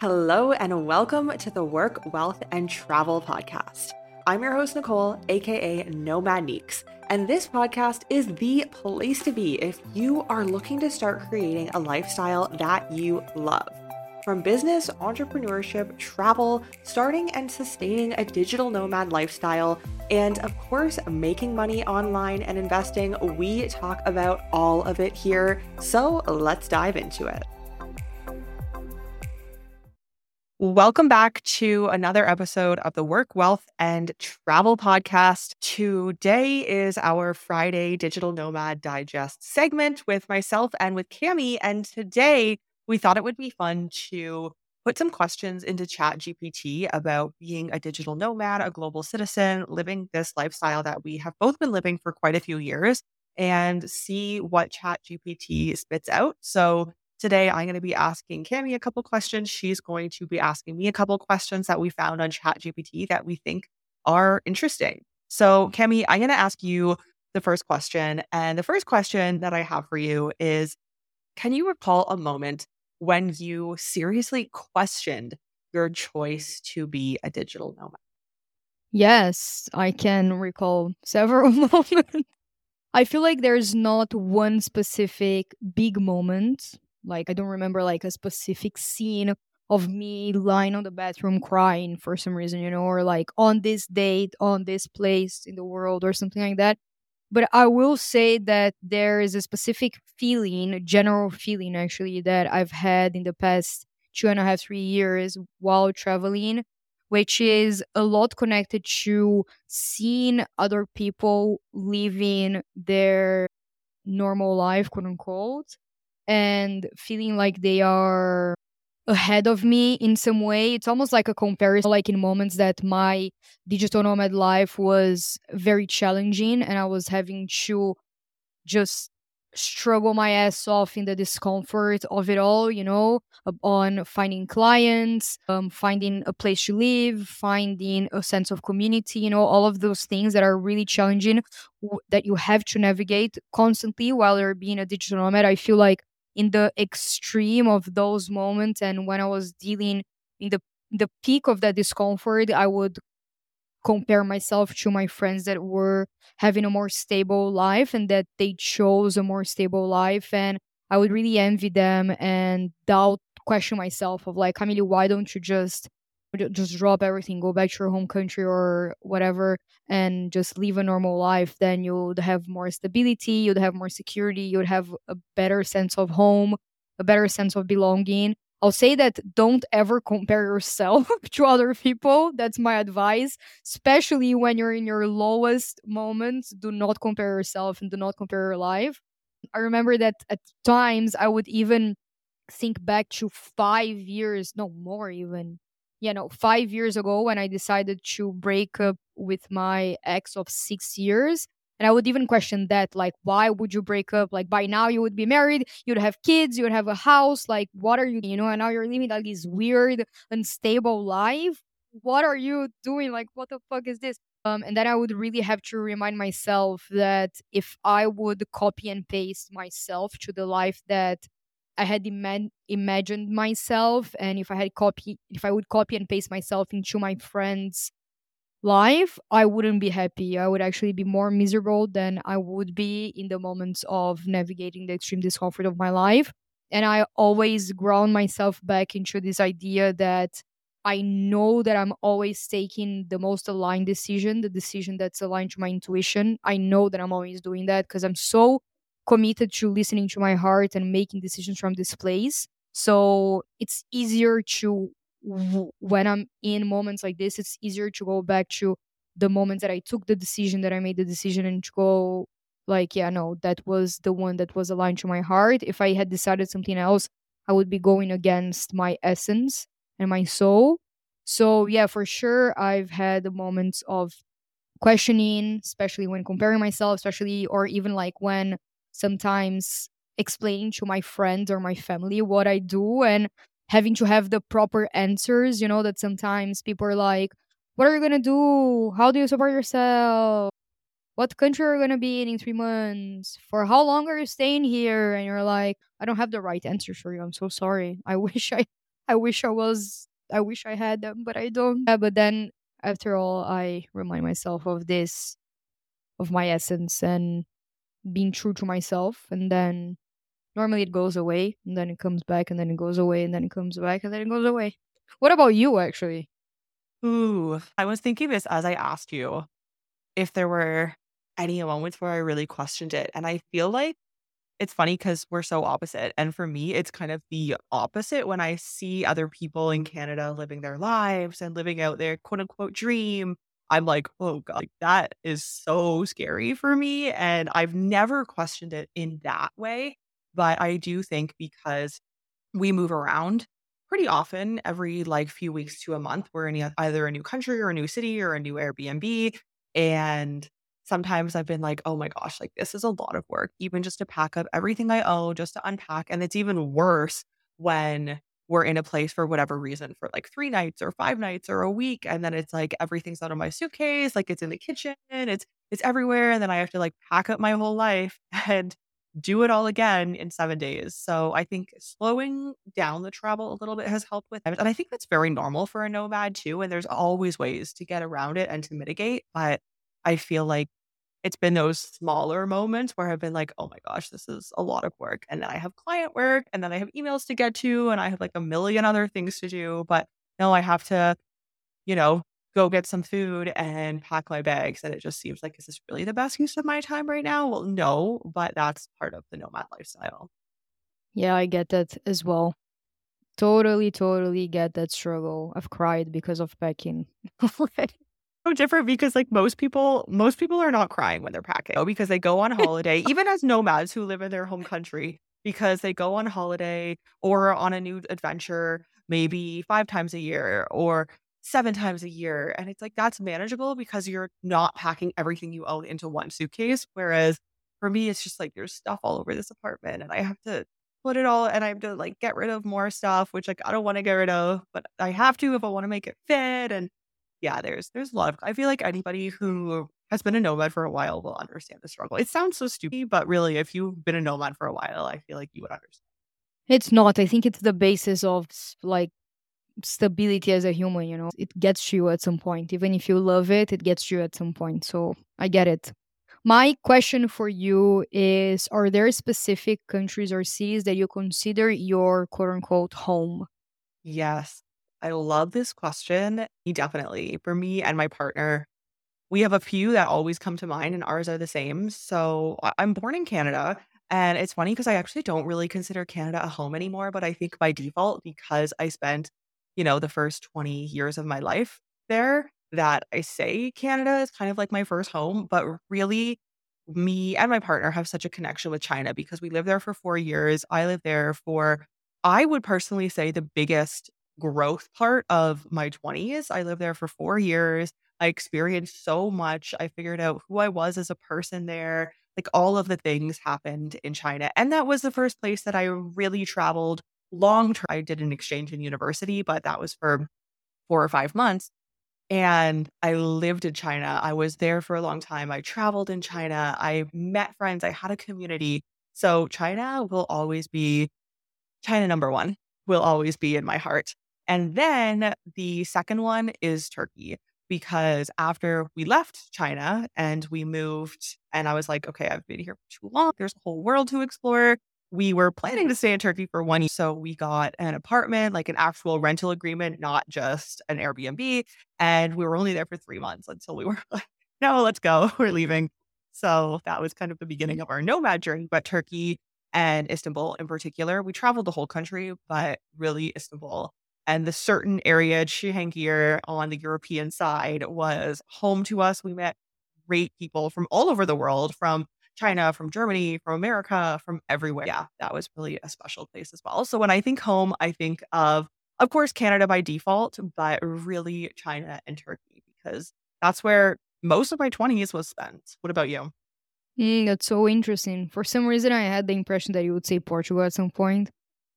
Hello, and welcome to the Work, Wealth, and Travel podcast. I'm your host, Nicole, aka Nomad Neeks, and this podcast is the place to be if you are looking to start creating a lifestyle that you love. From business, entrepreneurship, travel, starting and sustaining a digital nomad lifestyle, and of course, making money online and investing, we talk about all of it here. So let's dive into it. Welcome back to another episode of the Work, Wealth, and Travel Podcast. Today is our Friday Digital Nomad Digest segment with myself and with Cami. And today we thought it would be fun to put some questions into Chat GPT about being a digital nomad, a global citizen, living this lifestyle that we have both been living for quite a few years, and see what Chat GPT spits out. So Today, I'm going to be asking Cami a couple questions. She's going to be asking me a couple questions that we found on ChatGPT that we think are interesting. So, Cami, I'm going to ask you the first question. And the first question that I have for you is Can you recall a moment when you seriously questioned your choice to be a digital nomad? Yes, I can recall several moments. I feel like there's not one specific big moment like I don't remember like a specific scene of me lying on the bathroom crying for some reason, you know, or like on this date, on this place in the world or something like that. But I will say that there is a specific feeling, a general feeling actually, that I've had in the past two and a half, three years while traveling, which is a lot connected to seeing other people living their normal life, quote unquote, and feeling like they are ahead of me in some way. It's almost like a comparison, like in moments that my digital nomad life was very challenging and I was having to just struggle my ass off in the discomfort of it all, you know, on finding clients, um, finding a place to live, finding a sense of community, you know, all of those things that are really challenging w- that you have to navigate constantly while you're being a digital nomad. I feel like in the extreme of those moments and when i was dealing in the the peak of that discomfort i would compare myself to my friends that were having a more stable life and that they chose a more stable life and i would really envy them and doubt question myself of like Camille, why don't you just just drop everything, go back to your home country or whatever, and just live a normal life, then you'd have more stability, you'd have more security, you'd have a better sense of home, a better sense of belonging. I'll say that don't ever compare yourself to other people. That's my advice, especially when you're in your lowest moments. Do not compare yourself and do not compare your life. I remember that at times I would even think back to five years, no more even, you know, five years ago when I decided to break up with my ex of six years. And I would even question that, like, why would you break up? Like, by now you would be married, you'd have kids, you'd have a house. Like, what are you, you know? And now you're living like this weird, unstable life. What are you doing? Like, what the fuck is this? Um, and then I would really have to remind myself that if I would copy and paste myself to the life that I had ima- imagined myself, and if I had copy, if I would copy and paste myself into my friend's life, I wouldn't be happy. I would actually be more miserable than I would be in the moments of navigating the extreme discomfort of my life. And I always ground myself back into this idea that I know that I'm always taking the most aligned decision, the decision that's aligned to my intuition. I know that I'm always doing that because I'm so committed to listening to my heart and making decisions from this place. So it's easier to, when I'm in moments like this, it's easier to go back to the moments that I took the decision, that I made the decision, and to go like, yeah, no, that was the one that was aligned to my heart. If I had decided something else, I would be going against my essence and my soul. So, yeah, for sure, I've had moments of questioning, especially when comparing myself, especially, or even like when sometimes explaining to my friends or my family what I do and having to have the proper answers. You know, that sometimes people are like, What are you going to do? How do you support yourself? What country are you going to be in in three months? For how long are you staying here? And you're like, I don't have the right answers for you. I'm so sorry. I wish I I wish I was, I wish I had them, but I don't. Yeah, but then after all, I remind myself of this, of my essence and being true to myself. And then normally it goes away and then it comes back and then it goes away and then it comes back and then it goes away. What about you, actually? Ooh, I was thinking this as I asked you if there were any moments where I really questioned it. And I feel like it's funny because we're so opposite. And for me, it's kind of the opposite when I see other people in mm. Canada living their lives and living out their quote unquote dream. I'm like, oh God, like, that is so scary for me. And I've never questioned it in that way. But I do think because we move around pretty often, every like few weeks to a month, we're in either a new country or a new city or a new Airbnb. And sometimes I've been like, oh my gosh, like this is a lot of work, even just to pack up everything I own, just to unpack. And it's even worse when we're in a place for whatever reason for like three nights or five nights or a week. And then it's like everything's out of my suitcase, like it's in the kitchen, it's it's everywhere. And then I have to like pack up my whole life and do it all again in seven days. So I think slowing down the travel a little bit has helped with it. And I think that's very normal for a nomad too. And there's always ways to get around it and to mitigate. But I feel like it's been those smaller moments where I've been like, oh my gosh, this is a lot of work. And then I have client work and then I have emails to get to and I have like a million other things to do. But no, I have to, you know, go get some food and pack my bags. And it just seems like, is this really the best use of my time right now? Well, no, but that's part of the nomad lifestyle. Yeah, I get that as well. Totally, totally get that struggle. I've cried because of packing. so different because like most people most people are not crying when they're packing oh. because they go on holiday even as nomads who live in their home country because they go on holiday or on a new adventure maybe five times a year or seven times a year and it's like that's manageable because you're not packing everything you own into one suitcase whereas for me it's just like there's stuff all over this apartment and i have to put it all and i have to like get rid of more stuff which like i don't want to get rid of but i have to if i want to make it fit and yeah, there's there's a lot of I feel like anybody who has been a nomad for a while will understand the struggle. It sounds so stupid, but really if you've been a nomad for a while, I feel like you would understand. It's not. I think it's the basis of like stability as a human, you know. It gets you at some point. Even if you love it, it gets you at some point. So I get it. My question for you is Are there specific countries or cities that you consider your quote unquote home? Yes. I love this question. Definitely. For me and my partner, we have a few that always come to mind, and ours are the same. So I'm born in Canada. And it's funny because I actually don't really consider Canada a home anymore, but I think by default, because I spent, you know, the first 20 years of my life there, that I say Canada is kind of like my first home. But really, me and my partner have such a connection with China because we lived there for four years. I lived there for, I would personally say, the biggest growth part of my 20s. I lived there for four years. I experienced so much. I figured out who I was as a person there. Like all of the things happened in China. And that was the first place that I really traveled long term. I did an exchange in university, but that was for four or five months. And I lived in China. I was there for a long time. I traveled in China. I met friends. I had a community. So China will always be China number one, will always be in my heart. And then the second one is Turkey, because after we left China and we moved, and I was like, okay, I've been here for too long. There's a whole world to explore. We were planning to stay in Turkey for one year. So we got an apartment, like an actual rental agreement, not just an Airbnb. And we were only there for three months until we were like, no, let's go. We're leaving. So that was kind of the beginning of our nomad journey. But Turkey and Istanbul in particular, we traveled the whole country, but really Istanbul and the certain area, Cihangir on the European side, was home to us. We met great people from all over the world, from China, from Germany, from America, from everywhere. Yeah, that was really a special place as well. So when I think home, I think of, of course, Canada by default, but really China and Turkey because that's where most of my 20s was spent. What about you? Mm, that's so interesting. For some reason, I had the impression that you would say Portugal at some point.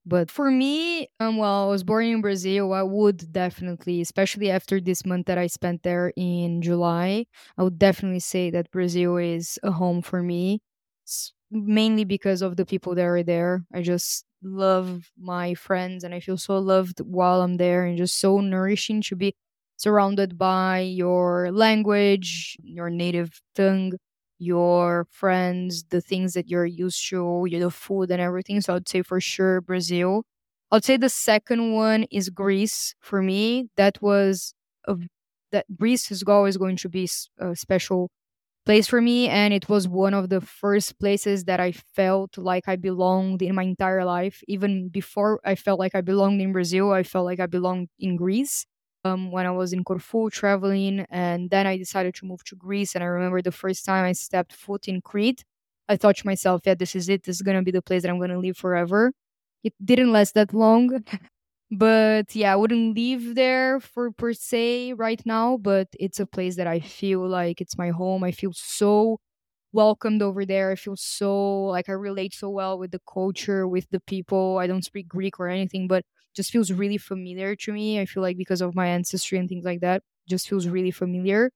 But for me, um, well, I was born in Brazil. I would definitely, especially after this month that I spent there in July, I would definitely say that Brazil is a home for me. It's mainly because of the people that are there. I just love my friends and I feel so loved while I'm there and just so nourishing to be surrounded by your language, your native tongue, your friends, the things that you're used to, the food and everything. So I'd say for sure Brazil. I'd say the second one is Greece for me. That was a, that Greece is always going to be a special place for me and it was one of the first places that I felt like I belonged in my entire life. Even before I felt like I belonged in Brazil, I felt like I belonged in Greece um, when I was in Corfu traveling. And then I decided to move to Greece. And I remember the first time I stepped foot in Crete, I thought to myself, yeah, this is it. This is going to be the place that I'm going to live forever. It didn't last that long. but yeah, I wouldn't live there for per se right now. But it's a place that I feel like it's my home. I feel so welcomed over there. I feel so like I relate so well with the culture, with the people. I don't speak Greek or anything, but just feels really familiar to me. I feel like because of my ancestry and things like that, just feels really familiar.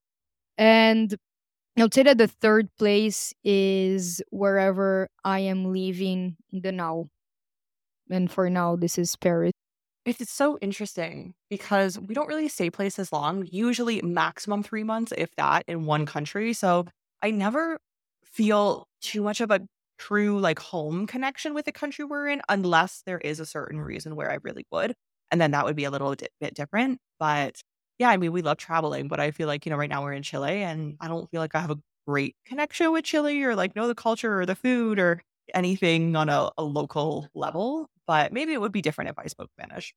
And I would say that the third place is wherever I am living in the now. And for now, this is Paris. It's so interesting because we don't really stay places long, usually maximum three months, if that, in one country. So I never feel too much of a true like home connection with the country we're in unless there is a certain reason where I really would. And then that would be a little di- bit different. But yeah, I mean, we love traveling, but I feel like, you know, right now we're in Chile and I don't feel like I have a great connection with Chile or like know the culture or the food or anything on a, a local level. But maybe it would be different if I spoke Spanish.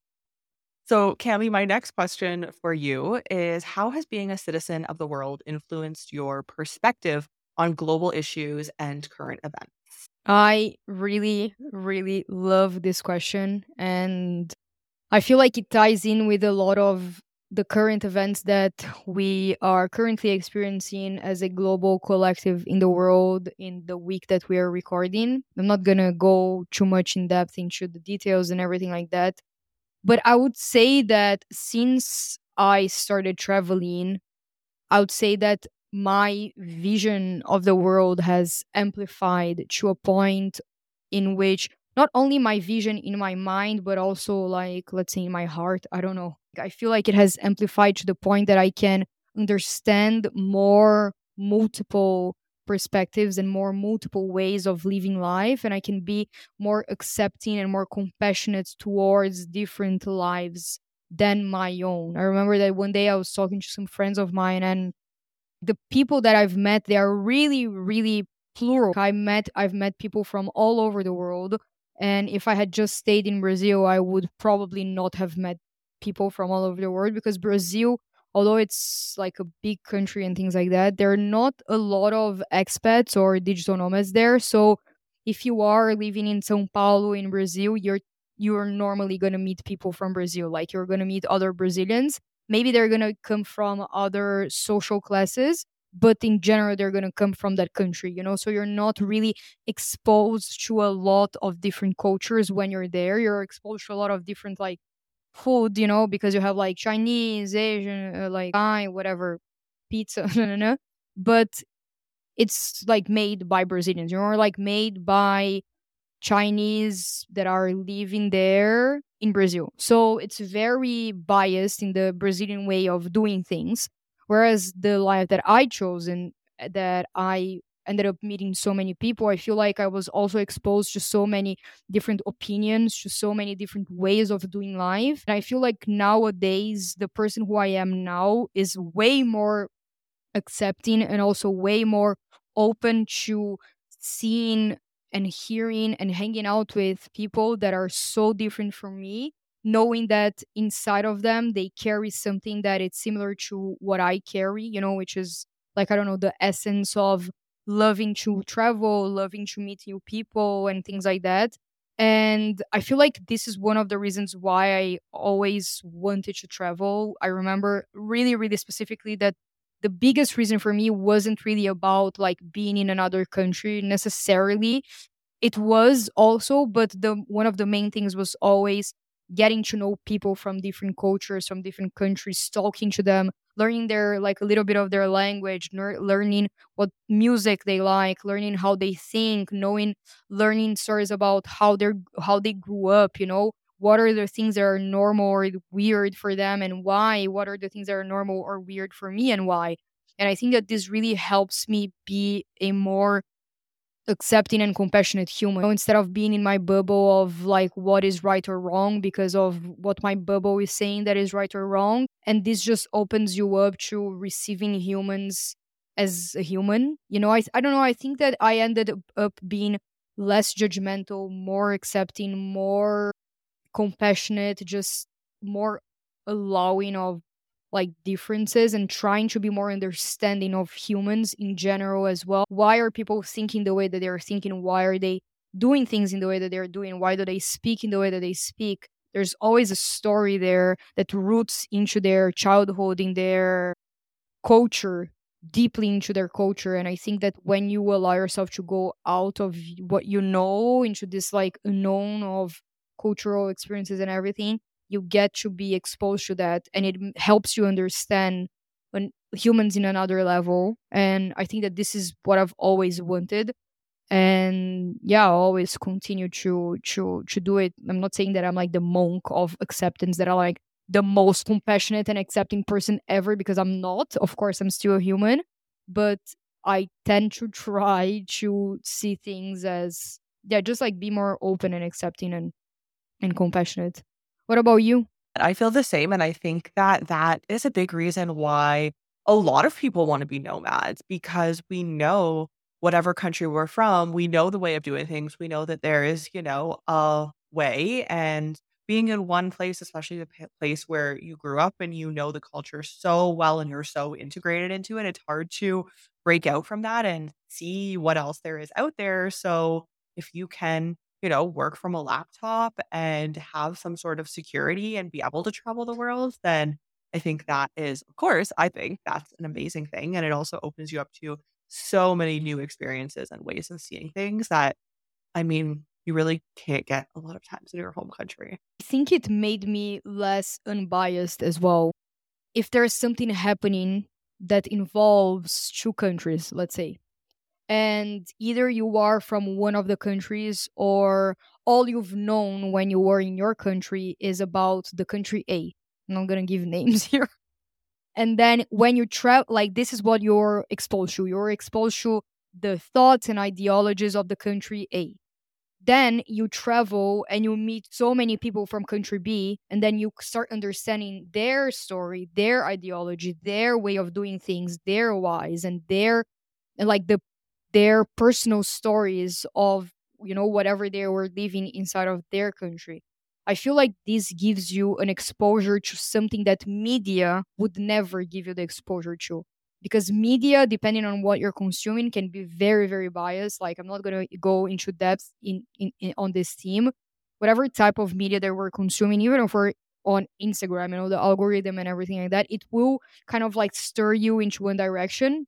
So, Cami, my next question for you is How has being a citizen of the world influenced your perspective on global issues and current events? I really, really love this question. And I feel like it ties in with a lot of the current events that we are currently experiencing as a global collective in the world in the week that we are recording. I'm not going to go too much in depth into the details and everything like that. But I would say that since I started traveling, I would say that my vision of the world has amplified to a point in which not only my vision in my mind but also like let's say in my heart i don't know. I feel like it has amplified to the point that i can understand more multiple perspectives and more multiple ways of living life and i can be more accepting and more compassionate towards different lives than my own. I remember that one day i was talking to some friends of mine and the people that I've met, they are really, really plural. I met I've met people from all over the world. And if I had just stayed in Brazil, I would probably not have met people from all over the world because Brazil, although it's like a big country and things like that, there are not a lot of expats or digital nomads there. So if you are living in Sao Paulo in Brazil, you're you're normally going to meet people from Brazil. Like you're going to meet other Brazilians maybe they're going to come from other social classes but in general they're going to come from that country you know? So you're not really exposed to a lot of different cultures when you're there. You're exposed to a lot of different like food you know? Because you have like chinese asian uh, like Thai, whatever pizza but it's like made by brazilians. You're like made by Chinese that are living there in Brazil. So it's very biased in the Brazilian way of doing things. Whereas the life that I chose and uh, that I ended up meeting so many people, I feel like I was also exposed to so many different opinions, to so many different ways of doing life. And I feel like nowadays, the person who I am now is way more accepting and also way more open to seeing and hearing and hanging out with people that are so different from me knowing that inside of them they carry something that it's similar to what i carry you know which is like i don't know the essence of loving to travel loving to meet new people and things like that. And i feel like this is one of the reasons why i always wanted to travel. I remember really really specifically that the biggest reason for me wasn't really about like being in another country necessarily. It was also but the one of the main things was always getting to know people from different cultures from different countries talking to them learning their like a little bit of their language ner- learning what music they like learning how they think knowing learning stories about how they're how they grew up you know what are the things that are normal or weird for them and why? What are the things that are normal or weird for me and why? And i think that this really helps me be a more accepting and compassionate human. Instead of being in my bubble of like what is right or wrong because of what my bubble is saying that is right or wrong and this just opens you up to receiving humans as a human. You know i, I don't know i think that i ended up being less judgmental more accepting more compassionate just more allowing of like differences and trying to be more understanding of humans in general as well. Why are people thinking the way that they're thinking? Why are they doing things in the way that they're doing? Why do they speak in the way that they speak? There's always a story there that roots into their childhood, in their culture, deeply into their culture. And I think that when you allow yourself to go out of what you know into this like unknown of cultural experiences and everything, you get to be exposed to that and it helps you understand when humans in another level and i think that this is what i've always wanted and yeah i always continue to to to do it. I'm not saying that i'm like the monk of acceptance that i like the most compassionate and accepting person ever because i'm not. Of course i'm still a human but i tend to try to see things as yeah just like be more open and accepting and and compassionate what about you? I feel the same. And I think that that is a big reason why a lot of people want to be nomads because we know whatever country we're from, we know the way of doing things. We know that there is, you know, a way. And being in one place, especially the place where you grew up and you know the culture so well and you're so integrated into it, it's hard to break out from that and see what else there is out there. So if you can you know, work from a laptop and have some sort of security and be able to travel the world, then I think that is, of course, I think that's an amazing thing. And it also opens you up to so many new experiences and ways of seeing things that, I mean, you really can't get a lot of times in your home country. I think it made me less unbiased as well. If there's something happening that involves two countries, let's say, and either you are from one of the countries or all you've known when you were in your country is about the country A. I'm not gonna give names here. And then when you travel, like this is what you're exposed to. You're exposed to the thoughts and ideologies of the country A. Then you travel and you meet so many people from country B, and then you start understanding their story, their ideology, their way of doing things, their whys, and their like the their personal stories of you know whatever they were living inside of their country. I feel like this gives you an exposure to something that media would never give you the exposure to. Because media depending on what you're consuming can be very very biased. Like i'm not going to go into depth in, in, in, on this theme. Whatever type of media that we're consuming even if we're on instagram you know the algorithm and everything like that it will kind of like stir you into one direction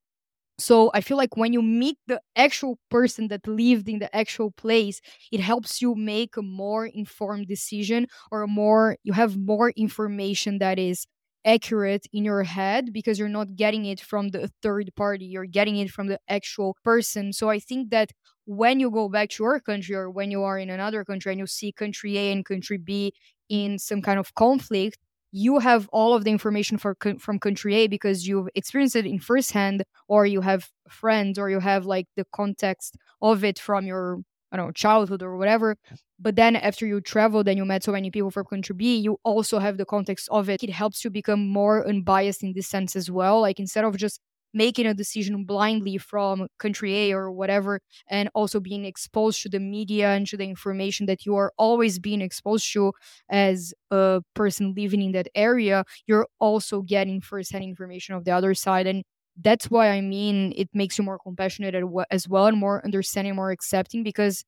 so I feel like when you meet the actual person that lived in the actual place, it helps you make a more informed decision or more you have more information that is accurate in your head because you're not getting it from the third party you're getting it from the actual person. So i think that when you go back to your country or when you are in another country and you see country a and country b in some kind of conflict you have all of the information for, from country A because you've experienced it in firsthand, or you have friends, or you have like the context of it from your I don't know childhood or whatever. But then after you traveled and you met so many people from country B, you also have the context of it. It helps you become more unbiased in this sense as well. Like instead of just making a decision blindly from country A or whatever, and also being exposed to the media and to the information that you are always being exposed to as a person living in that area, you're also getting firsthand information of the other side. And that's why I mean it makes you more compassionate as well and more understanding, more accepting because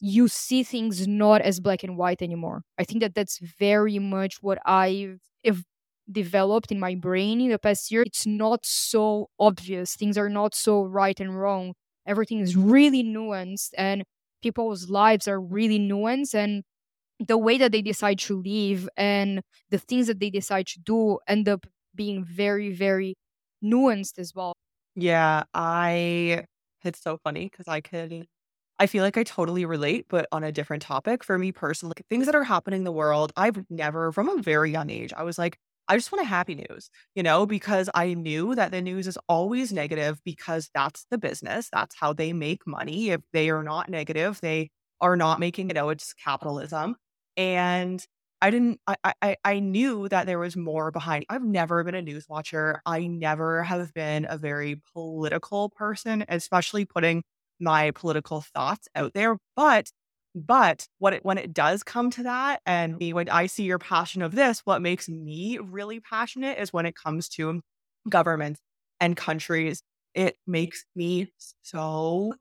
you see things not as black and white anymore. I think that that's very much what I've developed in my brain in the past year, it's not so obvious. Things are not so right and wrong. Everything is really nuanced and people's lives are really nuanced and the way that they decide to live and the things that they decide to do end up being very, very nuanced as well. Yeah, I it's so funny because I could I feel like I totally relate, but on a different topic. For me personally, things that are happening in the world, I've never, from a very young age, I was like, I just want a happy news, you know, because I knew that the news is always negative because that's the business. That's how they make money. If they are not negative, they are not making, you know, it's capitalism. And I didn't I I I knew that there was more behind. I've never been a news watcher. I never have been a very political person, especially putting my political thoughts out there. But but what it when it does come to that, and when I see your passion of this, what makes me really passionate is when it comes to governments and countries. It makes me so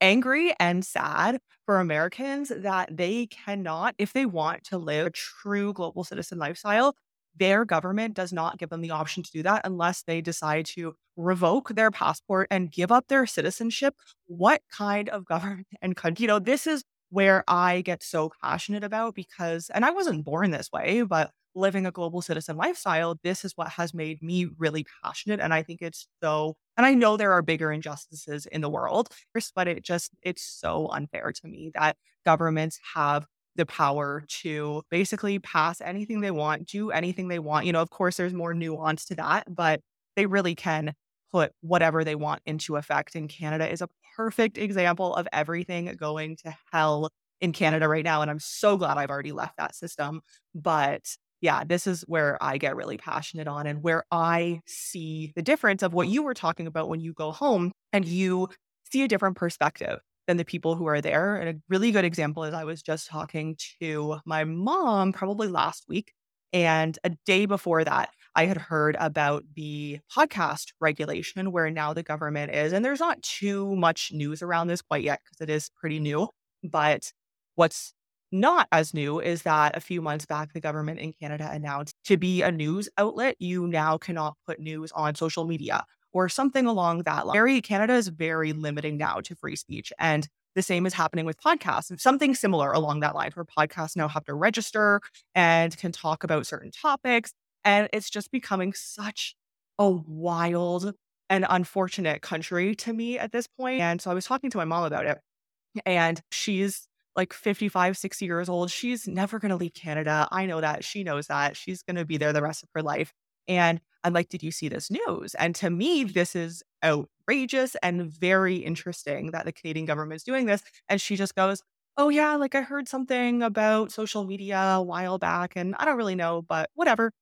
angry and sad for Americans that they cannot, if they want to live a true global citizen lifestyle, their government does not give them the option to do that unless they decide to revoke their passport and give up their citizenship. What kind of government and country? You know, this is where I get so passionate about because, and I wasn't born this way, but living a global citizen lifestyle, this is what has made me really passionate. And I think it's so, and I know there are bigger injustices in the world, but it just, it's so unfair to me that governments have the power to basically pass anything they want, do anything they want. You know, of course, there's more nuance to that, but they really can put whatever they want into effect. And Canada is a perfect example of everything going to hell in Canada right now. And I'm so glad I've already left that system. But yeah, this is where I get really passionate on and where I see the difference of what you were talking about when you go home and you see a different perspective than the people who are there. And a really good example is I was just talking to my mom probably last week. And a day before that, I had heard about the podcast regulation where now the government is, and there's not too much news around this quite yet because it is pretty new. But what's not as new is that a few months back, the government in Canada announced to be a news outlet, you now cannot put news on social media or something along that line. Very, Canada is very limiting now to free speech. And the same is happening with podcasts. Something similar along that line, where podcasts now have to register and can talk about certain topics. And it's just becoming such a wild and unfortunate country to me at this point. And so I was talking to my mom about it, and she's like 55, 60 years old. She's never going to leave Canada. I know that. She knows that. She's going to be there the rest of her life. And I'm like, did you see this news? And to me, this is outrageous and very interesting that the Canadian government is doing this. And she just goes, oh, yeah, like I heard something about social media a while back and I don't really know, but whatever.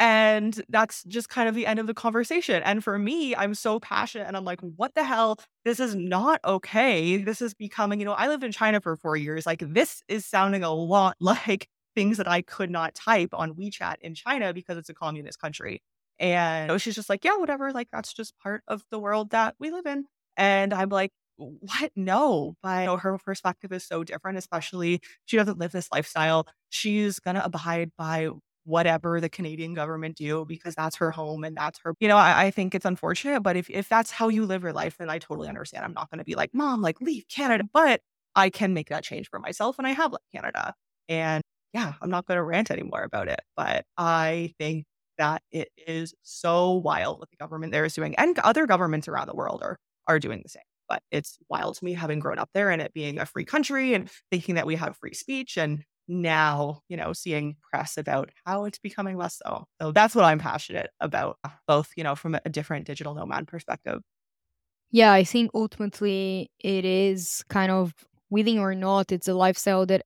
And that's just kind of the end of the conversation. And for me, I'm so passionate and I'm like, what the hell? This is not okay. This is becoming, you know, I lived in China for four years. Like, this is sounding a lot like things that I could not type on WeChat in China because it's a communist country. And she's just like, yeah, whatever. Like, that's just part of the world that we live in. And I'm like, what? No. But you know, her perspective is so different, especially she doesn't live this lifestyle. She's going to abide by whatever the Canadian government do because that's her home and that's her, you know, I, I, think it's unfortunate. But if, if that's how you live your life, then I totally understand. I'm not going to be like, mom, like leave Canada, but I can make that change for myself. And I have left Canada. And yeah, I'm not going to rant anymore about it. But I think that it is so wild what the government there is doing, and other governments around the world are are doing the same. But it's wild to me having grown up there and it being a free country and thinking that we have free speech and now, you know, seeing press about how it's becoming less so. So that's what I'm passionate about, uh, both, you know, from a different digital nomad perspective. Yeah, I think ultimately it is kind of willing or not, it's a lifestyle that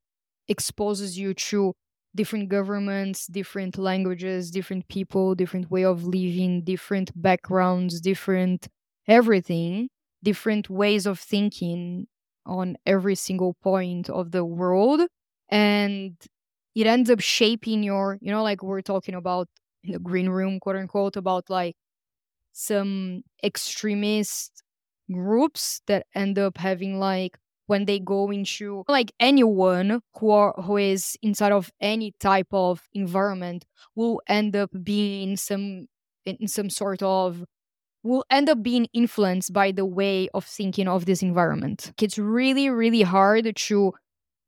exposes you to different governments, different languages, different people, different way of living, different backgrounds, different everything, different ways of thinking on every single point of the world. And it ends up shaping your, you know, like we're talking about in the green room, quote unquote, about like some extremist groups that end up having like when they go into like anyone who are who is inside of any type of environment will end up being some in some sort of will end up being influenced by the way of thinking of this environment. It's really, really hard to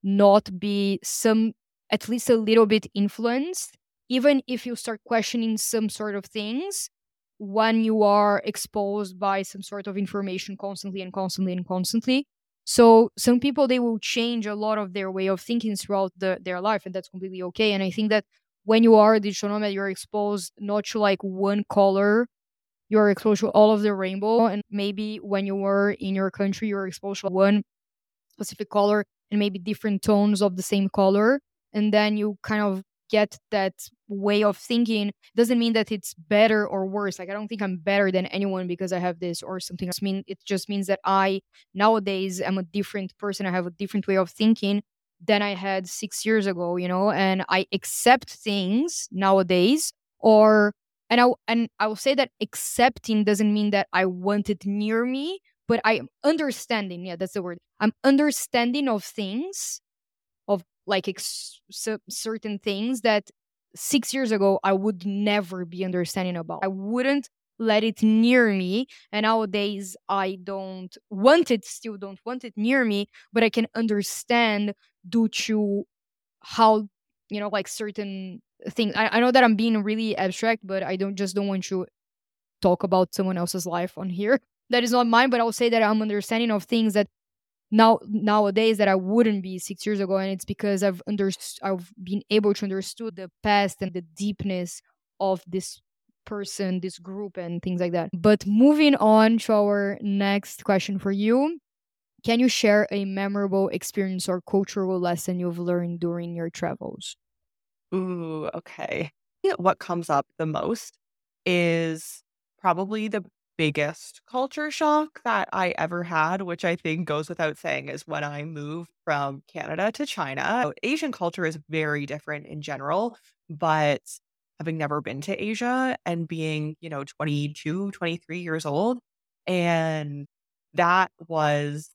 not be some at least a little bit influenced. Even if you start questioning some sort of things when you are exposed by some sort of information constantly and constantly and constantly. So some people they will change a lot of their way of thinking throughout the, their life and that's completely okay. And i think that when you are a digital nomad you're exposed not to like one color. You're exposed to all of the rainbow and maybe when you were in your country you're exposed to one specific color and maybe different tones of the same color and then you kind of get that way of thinking doesn't mean that it's better or worse. Like i don't think i'm better than anyone because i have this or something else. I mean it just means that i nowadays am a different person. I have a different way of thinking than i had 6 years ago you know? And i accept things nowadays or and i and i will say that accepting doesn't mean that i want it near me but i'm understanding yeah that's the word i'm understanding of things of like ex- certain things that six years ago I would never be understanding about. I wouldn't let it near me. And nowadays I don't want it, still don't want it near me, but I can understand due to how, you know, like certain things. I, I know that I'm being really abstract, but I don't just don't want to talk about someone else's life on here. That is not mine, but I'll say that I'm understanding of things that now nowadays that I wouldn't be six years ago, and it's because I've understood, I've been able to understood the past and the deepness of this person, this group, and things like that. But moving on to our next question for you, can you share a memorable experience or cultural lesson you've learned during your travels? Ooh, okay. What comes up the most is probably the biggest culture shock that I ever had, which I think goes without saying, is when I moved from Canada to China. Asian culture is very different in general, but having never been to Asia and being, you know, 22, 23 years old, and that was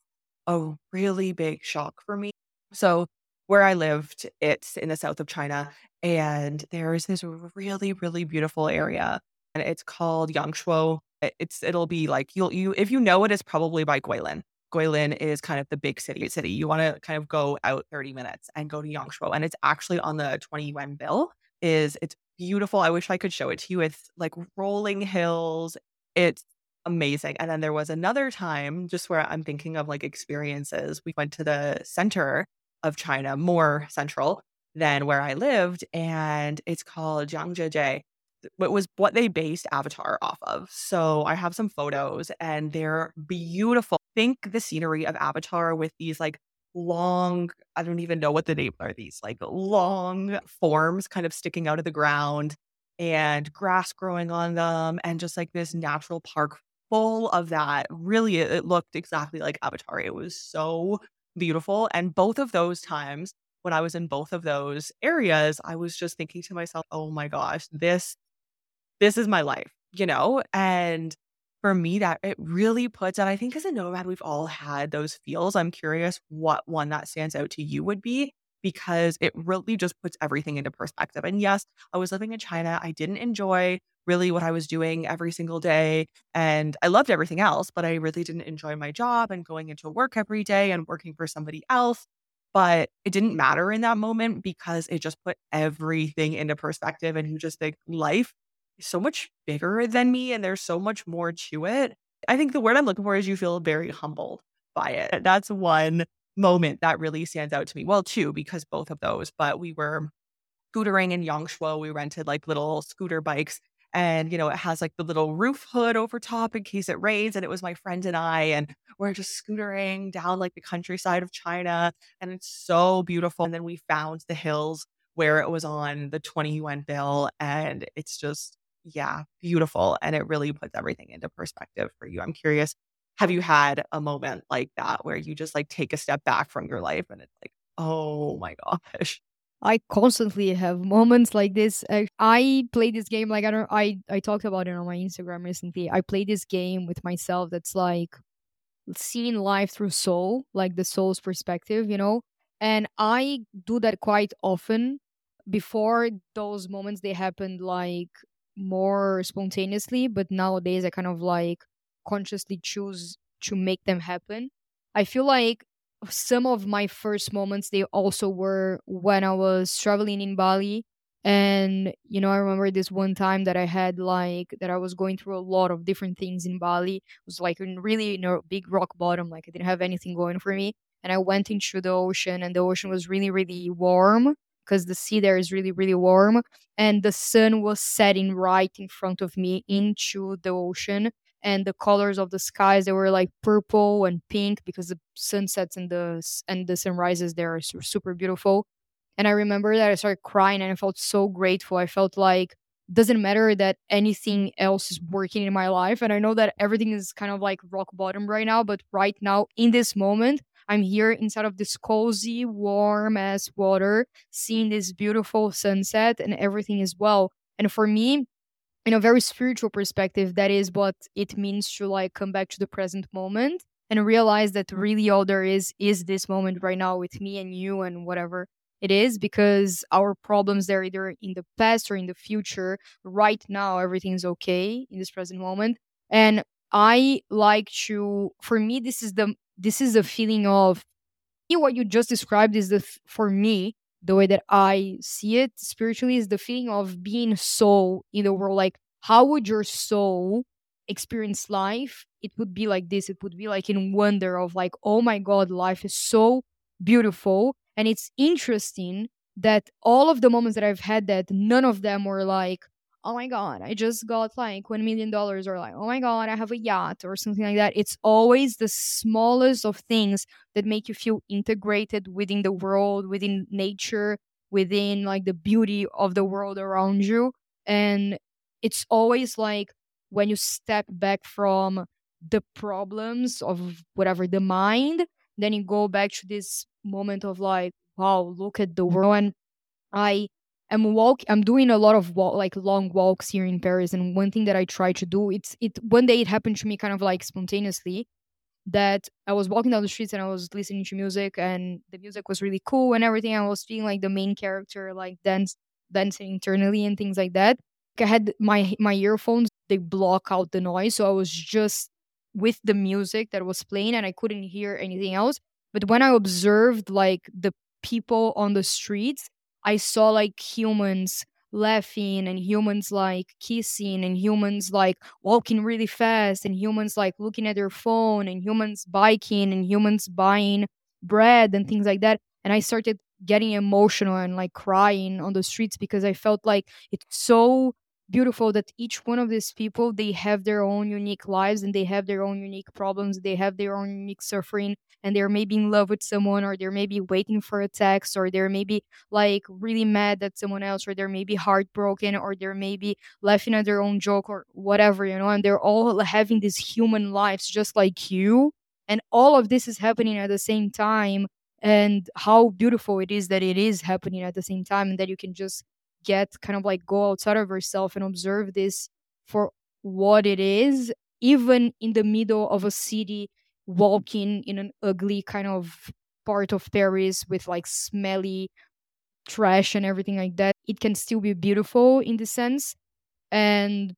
a really big shock for me. So, where I lived, it's in the south of China, and there's this really, really beautiful area, and it's called Yangshuo it's it'll be like you'll you if you know it's probably by Guilin. Guilin is kind of the big city. City. You want to kind of go out 30 minutes and go to Yangshuo, and it's actually on the 20 yuan bill. Is it's beautiful. I wish I could show it to you. It's like rolling hills. It's amazing. And then there was another time, just where I'm thinking of like experiences. We went to the center of China, more central than where I lived, and it's called Zhangjiajie what was what they based Avatar off of. So I have some photos and they're beautiful. Think the scenery of Avatar with these like long, I don't even know what the name are these, like long forms kind of sticking out of the ground and grass growing on them and just like this natural park full of that. Really it looked exactly like Avatar. It was so beautiful and both of those times when I was in both of those areas, I was just thinking to myself, oh my gosh, this this is my life, you know? And for me, that it really puts, and I think as a nomad, we've all had those feels. I'm curious what one that stands out to you would be because it really just puts everything into perspective. And yes, I was living in China. I didn't enjoy really what I was doing every single day. And I loved everything else, but I really didn't enjoy my job and going into work every day and working for somebody else. But it didn't matter in that moment because it just put everything into perspective. And you just think life so much bigger than me and there's so much more to it. I think the word I'm looking for is you feel very humbled by it. That's one moment that really stands out to me. Well, two, because both of those, but we were scootering in Yangshuo. We rented like little scooter bikes and, you know, it has like the little roof hood over top in case it rains. And it was my friend and I, and we're just scootering down like the countryside of China. And it's so beautiful. And then we found the hills where it was on the 20 yuan bill. And it's just yeah, beautiful. And it really puts everything into perspective for you. I'm curious, have you had a moment like that where you just like take a step back from your life and it's like, oh my gosh? I constantly have moments like this. I, I play this game like I don't I I talked about it on my Instagram recently. I play this game with myself that's like seeing life through soul, like the soul's perspective, you know? And I do that quite often. Before those moments they happened like more spontaneously, but nowadays I kind of like consciously choose to make them happen. I feel like some of my first moments they also were when I was traveling in Bali And, you know, I remember this one time that I had like, that I was going through a lot of different things in Bali. It was like a really, you know, big rock bottom. Like I didn't have anything going for me. And I went into the ocean and the ocean was really, really warm because the sea there is really, really warm. And the sun was setting right in front of me into the ocean. And the colors of the skies, they were like purple and pink because the sunsets and the and the sunrises there are super beautiful and I remember that I started crying and I felt so grateful. I felt like doesn't matter that anything else is working in my life. And I know that everything is kind of like rock bottom right now, but right now in this moment, I'm here inside of this cozy, warm as water, seeing this beautiful sunset and everything as well. And for me, in a very spiritual perspective, that is what it means to like come back to the present moment and realize that really all there is is this moment right now with me and you and whatever it is because our problems they're either in the past or in the future right now everything's okay in this present moment and i like to for me this is the this is the feeling of what you just described is the for me the way that i see it spiritually is the feeling of being soul in the world. Like how would your soul experience life? It would be like this. It would be like in wonder of like oh my god life is so beautiful. And it's interesting that all of the moments that I've had that, none of them were like, oh my God, I just got like $1 million, or like, oh my God, I have a yacht, or something like that. It's always the smallest of things that make you feel integrated within the world, within nature, within like the beauty of the world around you. And it's always like when you step back from the problems of whatever the mind, then you go back to this moment of like, wow, look at the world. And I am walk I'm doing a lot of walk, like long walks here in Paris. And one thing that I try to do, it's it one day it happened to me kind of like spontaneously that I was walking down the streets and I was listening to music and the music was really cool and everything. I was feeling like the main character, like dance dancing internally and things like that. I had my my earphones, they block out the noise. So I was just with the music that was playing and I couldn't hear anything else. But when I observed like the people on the streets, I saw like humans laughing and humans like kissing and humans like walking really fast and humans like looking at their phone and humans biking and humans buying bread and things like that. And I started getting emotional and like crying on the streets because I felt like it's so beautiful that each one of these people they have their own unique lives and they have their own unique problems they have their own unique suffering and they're maybe in love with someone or they're maybe waiting for a text or they're maybe like really mad at someone else or they're maybe heartbroken or they're maybe laughing at their own joke or whatever you know and they're all having these human lives just like you. And all of this is happening at the same time and how beautiful it is that it is happening at the same time and that you can just get kind of like go outside of yourself and observe this for what it is, even in the middle of a city, walking in an ugly kind of part of Paris with like smelly trash and everything like that. It can still be beautiful in the sense. And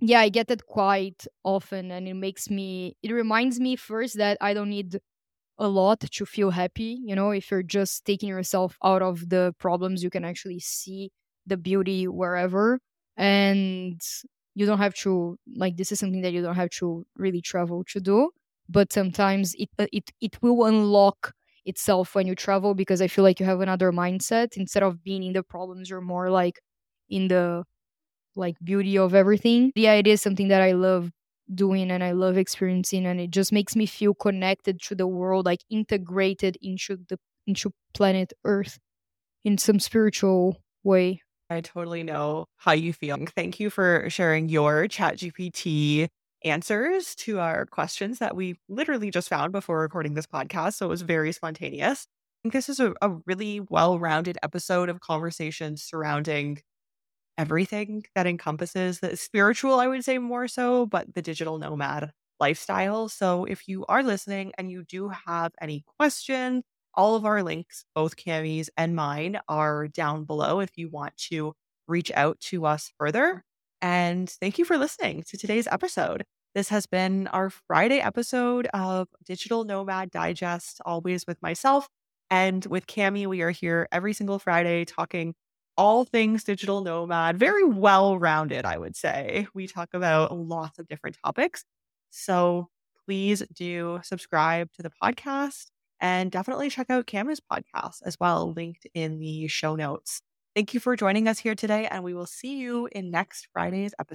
yeah, I get that quite often. And it makes me, it reminds me first that I don't need a lot to feel happy. You know, if you're just taking yourself out of the problems, you can actually see the beauty wherever and you don't have to like this is something that you don't have to really travel to do but sometimes it uh, it it will unlock itself when you travel because i feel like you have another mindset. Instead of being in the problems you're more like in the like beauty of everything. Yeah it is something that i love doing and i love experiencing and it just makes me feel connected to the world like integrated into the into planet earth in some spiritual way I totally know how you feel. Thank you for sharing your ChatGPT answers to our questions that we literally just found before recording this podcast. So it was very spontaneous. I think this is a, a really well rounded episode of conversations surrounding everything that encompasses the spiritual, I would say more so, but the digital nomad lifestyle. So if you are listening and you do have any questions, all of our links, both Cami's and mine, are down below if you want to reach out to us further. And thank you for listening to today's episode. This has been our Friday episode of Digital Nomad Digest, always with myself and with Cammie. We are here every single Friday talking all things digital nomad, very well rounded, I would say. We talk about lots of different topics. So please do subscribe to the podcast and definitely check out Cami's podcast as well, linked in the show notes. Thank you for joining us here today, and we will see you in next Friday's episode.